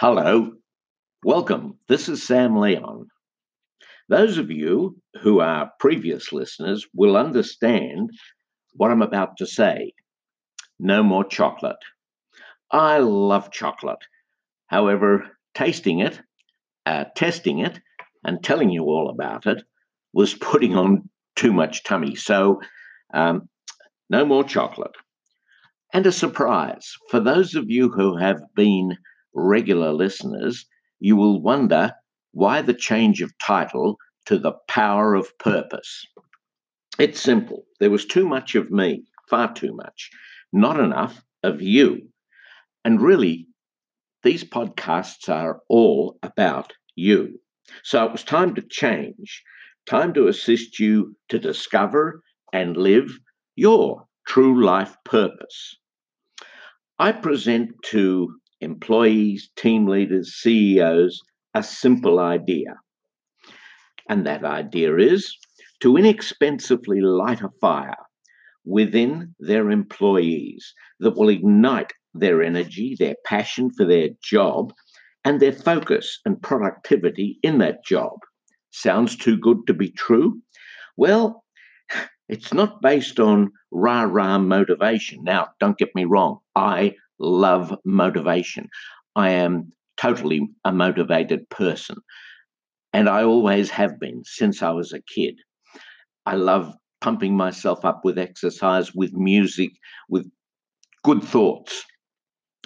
Hello, welcome. This is Sam Leon. Those of you who are previous listeners will understand what I'm about to say. No more chocolate. I love chocolate. However, tasting it, uh, testing it, and telling you all about it was putting on too much tummy. So, um, no more chocolate. And a surprise for those of you who have been regular listeners, you will wonder why the change of title to the power of purpose. It's simple. There was too much of me, far too much, not enough of you. And really, these podcasts are all about you. So it was time to change, time to assist you to discover and live your true life purpose. I present to employees, team leaders, CEOs a simple idea. And that idea is to inexpensively light a fire within their employees that will ignite their energy, their passion for their job, and their focus and productivity in that job. Sounds too good to be true? Well, it's not based on rah rah motivation. Now, don't get me wrong, I love motivation. I am totally a motivated person. And I always have been since I was a kid. I love pumping myself up with exercise, with music, with good thoughts.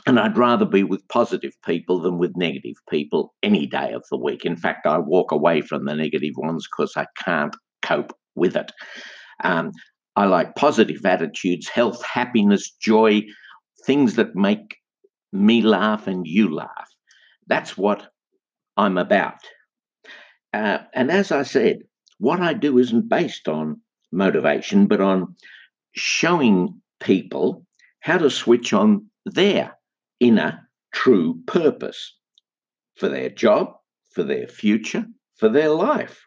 And I'd rather be with positive people than with negative people any day of the week. In fact, I walk away from the negative ones because I can't cope with it. Um, I like positive attitudes, health, happiness, joy, things that make me laugh and you laugh. That's what I'm about. Uh, and as I said, what I do isn't based on motivation, but on showing people how to switch on their inner true purpose for their job, for their future, for their life.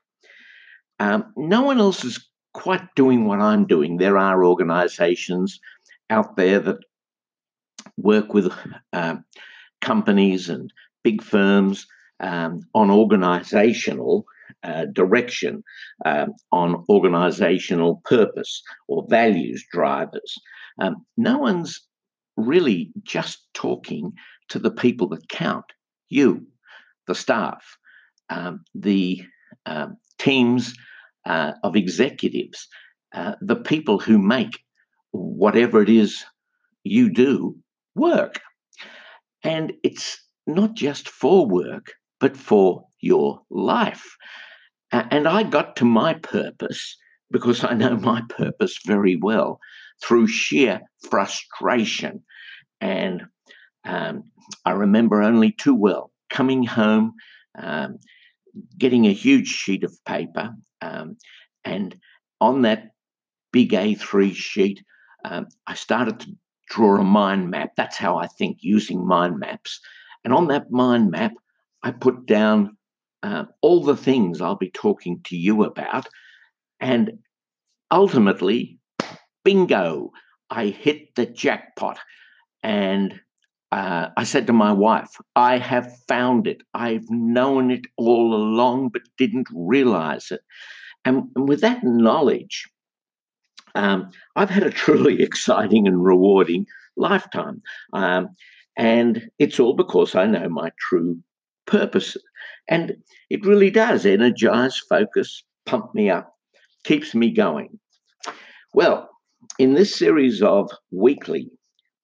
Um, no one else is quite doing what I'm doing. There are organizations out there that work with uh, companies and big firms um, on organizational uh, direction, um, on organizational purpose or values drivers. Um, no one's really just talking to the people that count you, the staff, um, the um, teams uh, of executives, uh, the people who make whatever it is you do work. And it's not just for work, but for your life. And I got to my purpose because I know my purpose very well through sheer frustration. And um, I remember only too well coming home, um, getting a huge sheet of paper, um, and on that big A3 sheet, um, I started to draw a mind map. That's how I think using mind maps. And on that mind map, I put down uh, all the things I'll be talking to you about. And ultimately, bingo, I hit the jackpot. And uh, I said to my wife, I have found it. I've known it all along, but didn't realize it. And, and with that knowledge, um, I've had a truly exciting and rewarding lifetime. Um, and it's all because I know my true purpose. And it really does energize, focus, pump me up, keeps me going. Well, in this series of weekly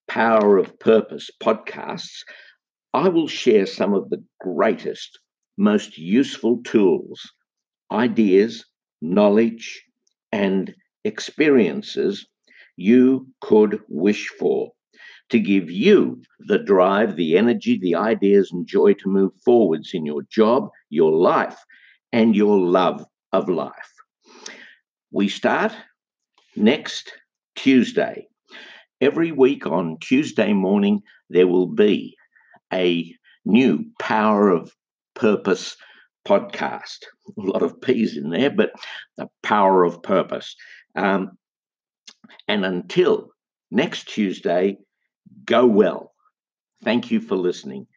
Power of Purpose podcasts, I will share some of the greatest, most useful tools, ideas, knowledge, and experiences you could wish for to give you the drive, the energy, the ideas, and joy to move forwards in your job, your life, and your love of life. We start next Tuesday. Every week on Tuesday morning, there will be a new Power of Purpose podcast. A lot of P's in there, but the power of purpose. Um, and until next Tuesday, go well. Thank you for listening.